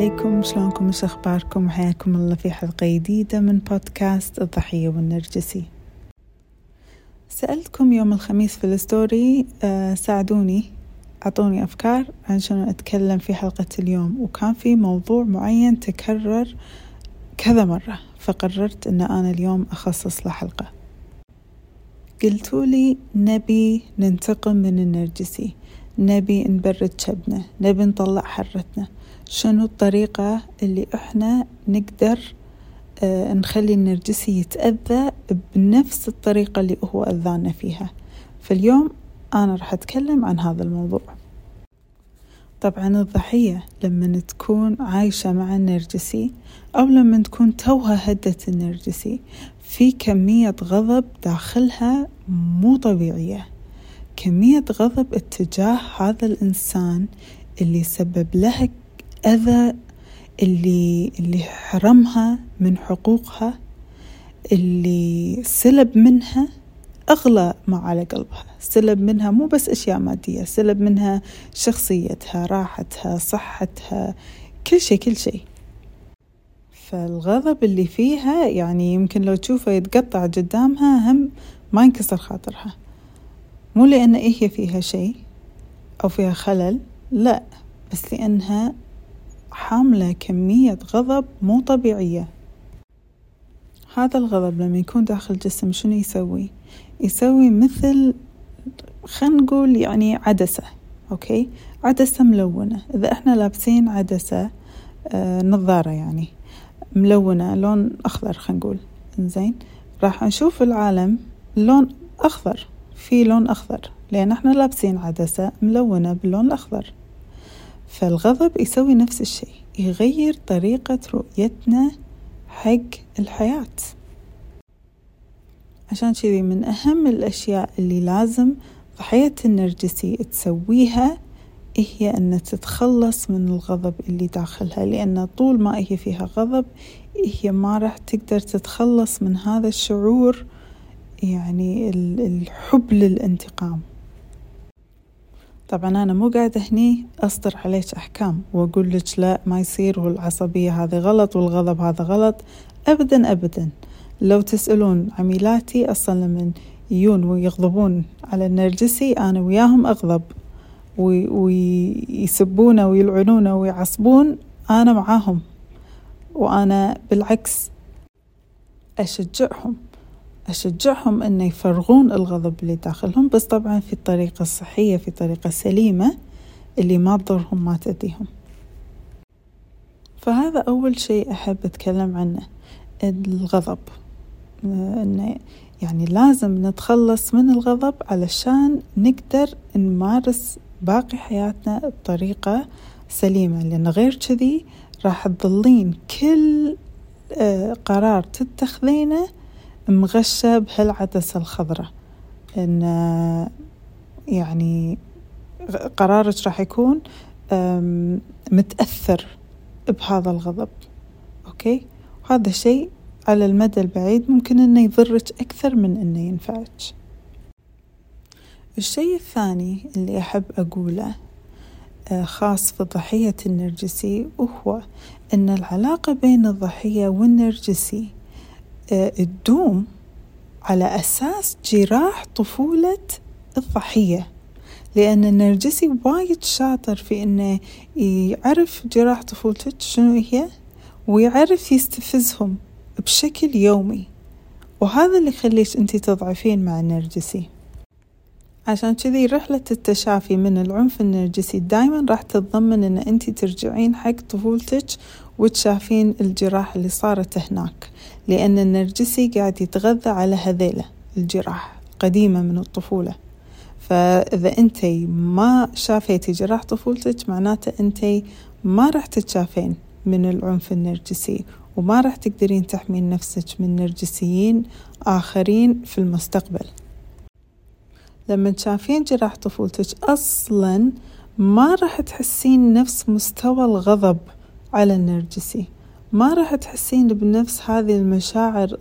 عليكم شلونكم؟ وش أخباركم؟ حياكم الله في حلقة جديدة من بودكاست الضحية والنرجسي. سألتكم يوم الخميس في الستوري أه ساعدوني أعطوني أفكار عن شنو أتكلم في حلقة اليوم. وكان في موضوع معين تكرر كذا مرة فقررت أن أنا اليوم أخصص له حلقة. قلتولي نبي ننتقم من النرجسي. نبي نبرد شبنا نبي نطلع حرتنا. شنو الطريقة اللي إحنا نقدر آه نخلي النرجسي يتأذى بنفس الطريقة اللي هو أذانا فيها. فاليوم أنا راح أتكلم عن هذا الموضوع. طبعا الضحية لما تكون عايشة مع النرجسي أو لما تكون توها هدت النرجسي في كمية غضب داخلها مو طبيعية. كمية غضب اتجاه هذا الإنسان اللي سبب لها أذى اللي اللي حرمها من حقوقها اللي سلب منها أغلى ما على قلبها. سلب منها مو بس أشياء مادية سلب منها شخصيتها راحتها صحتها كل شيء كل شيء. فالغضب اللي فيها يعني يمكن لو تشوفه يتقطع قدامها هم ما ينكسر خاطرها. مو لأن هي فيها شيء أو فيها خلل لا بس لأنها حاملة كمية غضب مو طبيعية. هذا الغضب لما يكون داخل الجسم شنو يسوي؟ يسوي مثل خلينا نقول يعني عدسة أوكي؟ عدسة ملونة. إذا إحنا لابسين عدسة آه نظارة يعني ملونة لون أخضر خلينا نقول زين راح نشوف العالم لون أخضر. في لون أخضر لأن إحنا لابسين عدسة ملونة باللون الأخضر. فالغضب يسوي نفس الشيء يغير طريقة رؤيتنا حق الحياة. عشان كذي من أهم الأشياء اللي لازم ضحية النرجسي تسويها هي أن تتخلص من الغضب اللي داخلها لأن طول ما هي فيها غضب هي ما راح تقدر تتخلص من هذا الشعور يعني الحب للانتقام. طبعا أنا مو قاعدة هني أصدر عليك أحكام وأقول لك لا ما يصير والعصبية هذه غلط والغضب هذا غلط. أبدا أبدا. لو تسألون عميلاتي أصلا لما يجون ويغضبون على النرجسي أنا وياهم أغضب. ويسبونه ويلعنونه ويعصبون أنا معاهم. وأنا بالعكس أشجعهم. أشجعهم أن يفرغون الغضب اللي داخلهم بس طبعا في الطريقة الصحية في طريقة سليمة اللي ما تضرهم ما تأذيهم. فهذا أول شيء أحب أتكلم عنه الغضب. إنه يعني لازم نتخلص من الغضب علشان نقدر نمارس باقي حياتنا بطريقة سليمة لأن غير كذي راح تظلين كل قرار تتخذينه مغشة بهالعدسة الخضراء إن يعني قرارك راح يكون متأثر بهذا الغضب. أوكي؟ وهذا شيء على المدى البعيد ممكن إنه يضرك أكثر من إنه ينفعك. الشيء الثاني اللي أحب أقوله خاص في ضحية النرجسي وهو أن العلاقة بين الضحية والنرجسي تدوم على أساس جراح طفولة الضحية. لأن النرجسي وايد شاطر في إنه يعرف جراح طفولتك شنو هي ويعرف يستفزهم بشكل يومي. وهذا اللي يخليك أنت تضعفين مع النرجسي. عشان كذي رحلة التشافي من العنف النرجسي دايما راح تتضمن إن انت ترجعين حق طفولتك وتشافين الجراح اللي صارت هناك لأن النرجسي قاعد يتغذى على هذيلة الجراح قديمة من الطفولة. فإذا أنت ما شافيتي جراح طفولتك معناته أنت ما راح تتشافين من العنف النرجسي وما راح تقدرين تحمين نفسك من نرجسيين آخرين في المستقبل. لما تشافين جراح طفولتك أصلا ما راح تحسين نفس مستوى الغضب. على النرجسي. ما راح تحسين بنفس هذه المشاعر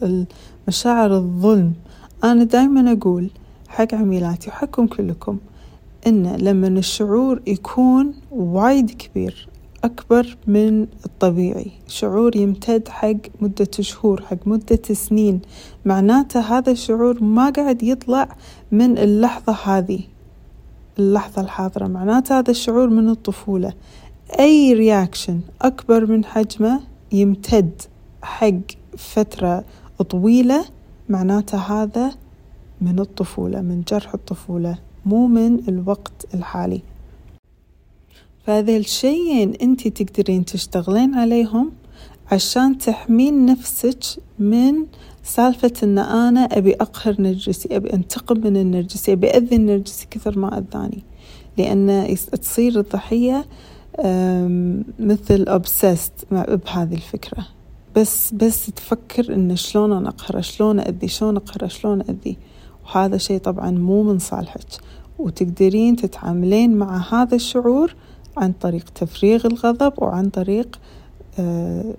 مشاعر الظلم. أنا دايما أقول حق عميلاتي وحقكم كلكم إن لما الشعور يكون وايد كبير أكبر من الطبيعي. شعور يمتد حق مدة شهور حق مدة سنين. معناته هذا الشعور ما قاعد يطلع من اللحظة هذه اللحظة الحاضرة. معناته هذا الشعور من الطفولة. أي رياكشن أكبر من حجمه يمتد حق فترة طويلة معناته هذا من الطفولة من جرح الطفولة مو من الوقت الحالي. فهذه الشيئين أنت تقدرين تشتغلين عليهم عشان تحمين نفسك من سالفة إن أنا أبي أقهر نرجسي أبي أنتقم من النرجسي أبي أذي النرجسي كثر ما أذاني. لأن تصير الضحية مثل obsessed بهذه الفكرة. بس بس تفكر إن شلون أنا أقهر شلون أذي شلون أقهر شلون أذي وهذا شيء طبعا مو من صالحك. وتقدرين تتعاملين مع هذا الشعور عن طريق تفريغ الغضب وعن طريق آه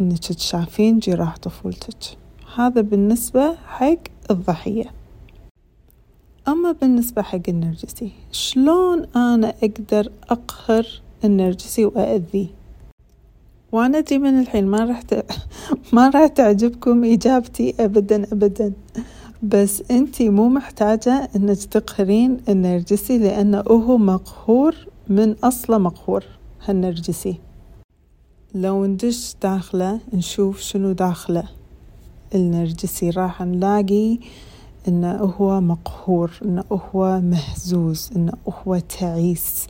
إنك تشافين جراح طفولتك. هذا بالنسبة حق الضحية. أما بالنسبة حق النرجسي شلون أنا أقدر أقهر النرجسي وأذيه وأنا أدري من الحين ما راح ت... ما راح تعجبكم إجابتي أبدا أبدا. بس أنتي مو محتاجة إنك تقهرين النرجسي لأنه هو مقهور من أصله مقهور هالنرجسي. لو ندش داخله نشوف شنو داخله. النرجسي راح نلاقي إنه هو مقهور إنه هو مهزوز إنه هو تعيس.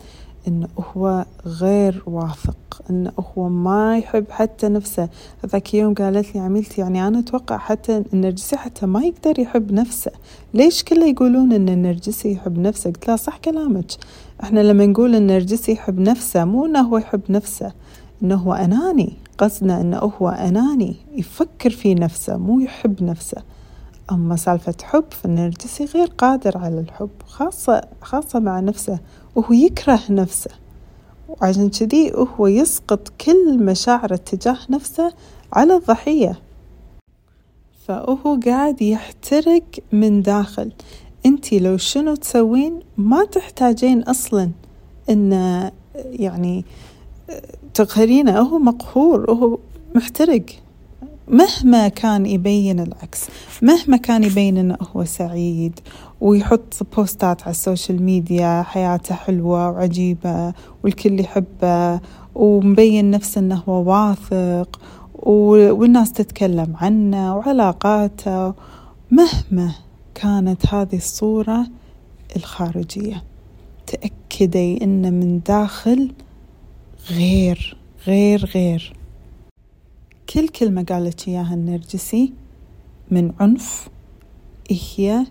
انه هو غير واثق انه هو ما يحب حتى نفسه. ذاك يوم قالت لي عميلتي يعني أنا أتوقع حتى النرجسي حتى ما يقدر يحب نفسه. ليش كله يقولون إن النرجسي يحب نفسه؟ قلت لها صح كلامك. إحنا لما نقول النرجسي يحب نفسه مو انه هو يحب نفسه انه هو أناني. قصدنا انه هو أناني يفكر في نفسه مو يحب نفسه. أما سالفة حب فالنرجسي غير قادر على الحب خاصة خاصة مع نفسه وهو يكره نفسه. وعشان كذي هو يسقط كل مشاعره تجاه نفسه على الضحية. فهو قاعد يحترق من داخل. انتي لو شنو تسوين ما تحتاجين أصلا إن يعني تقهرينه. هو مقهور هو محترق. مهما كان يبين العكس مهما كان يبين انه هو سعيد. ويحط posts ات على ال social media حياته حلوة وعجيبة والكل يحبه ومبين نفسه إنه هو واثق والناس تتكلم عنه وعلاقاته مهما كانت هذه الصورة الخارجية. تأكدي ان من داخل غير غير غير. كل كلمة قالت إياها النرجسي من عنف هي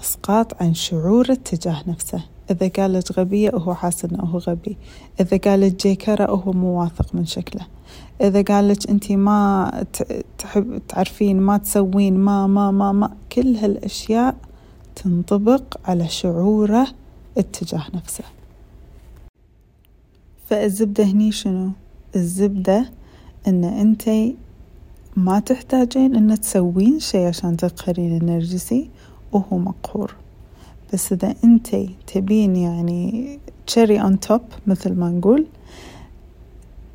إسقاط عن شعوره تجاه نفسه. إذا قالت غبية وهو حاسس إنه هو غبي. إذا قالت جيكرة وهو مو واثق من شكله. إذا قالت أنت ما تحب تعرفين ما تسوين ما ما ما ما كل هالأشياء تنطبق على شعوره اتجاه نفسه. فالزبدة هني شنو؟ الزبدة إن انتي ما تحتاجين إن تسوين شي عشان تقهرين النرجسي وهو مقهور. بس إذا انتي تبين يعني cherry on top مثل ما نقول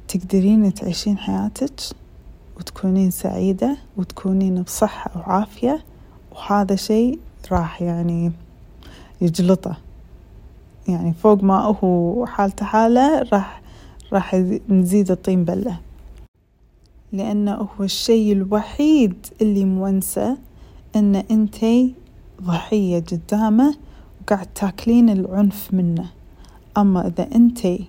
تقدرين تعيشين حياتك وتكونين سعيدة وتكونين بصحة وعافية وهذا شيء راح يعني يجلطه. يعني فوق ما هو حالته حالة راح راح نزيد الطين بلة. لأنه هو الشيء الوحيد اللي مونسة أن أنتي ضحية قدامه وقاعد تاكلين العنف منه. أما إذا أنتي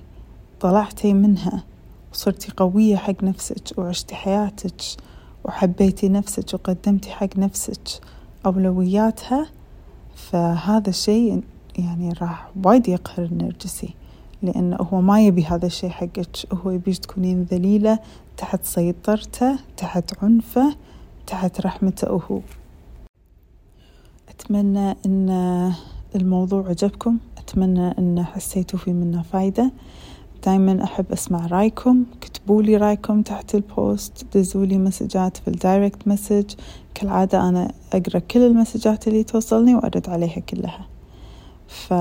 طلعتي منها وصرتي قوية حق نفسك وعشتي حياتك وحبيتي نفسك وقدمتي حق نفسك أولوياتها فهذا الشيء يعني راح وايد يقهر النرجسي. لأنه هو ما يبي هذا الشيء حقك. هو يبيش تكونين ذليلة تحت سيطرته تحت عنفه تحت رحمته هو. أتمنى أن الموضوع عجبكم. أتمنى أن حسيتوا في منه فايدة. دايما أحب أسمع رأيكم. كتبوا لي رأيكم تحت ال post دزوا لي مسجات في ال direct message كالعادة أنا أقرأ كل المسجات اللي توصلني وأرد عليها كلها. ف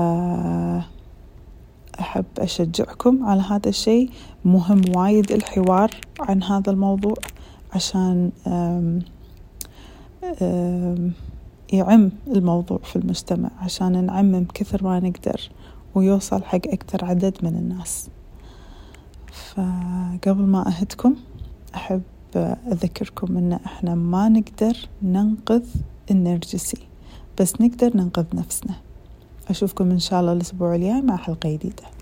أحب أشجعكم على هذا الشيء. مهم وايد الحوار عن هذا الموضوع عشان أم أم يعم الموضوع في المجتمع عشان نعمم كثر ما نقدر ويوصل حق أكثر عدد من الناس. فقبل ما أهدكم أحب أذكركم أن إحنا ما نقدر ننقذ النرجسي بس نقدر ننقذ نفسنا. أشوفكم إن شاء الله الأسبوع الجاي مع حلقة جديدة.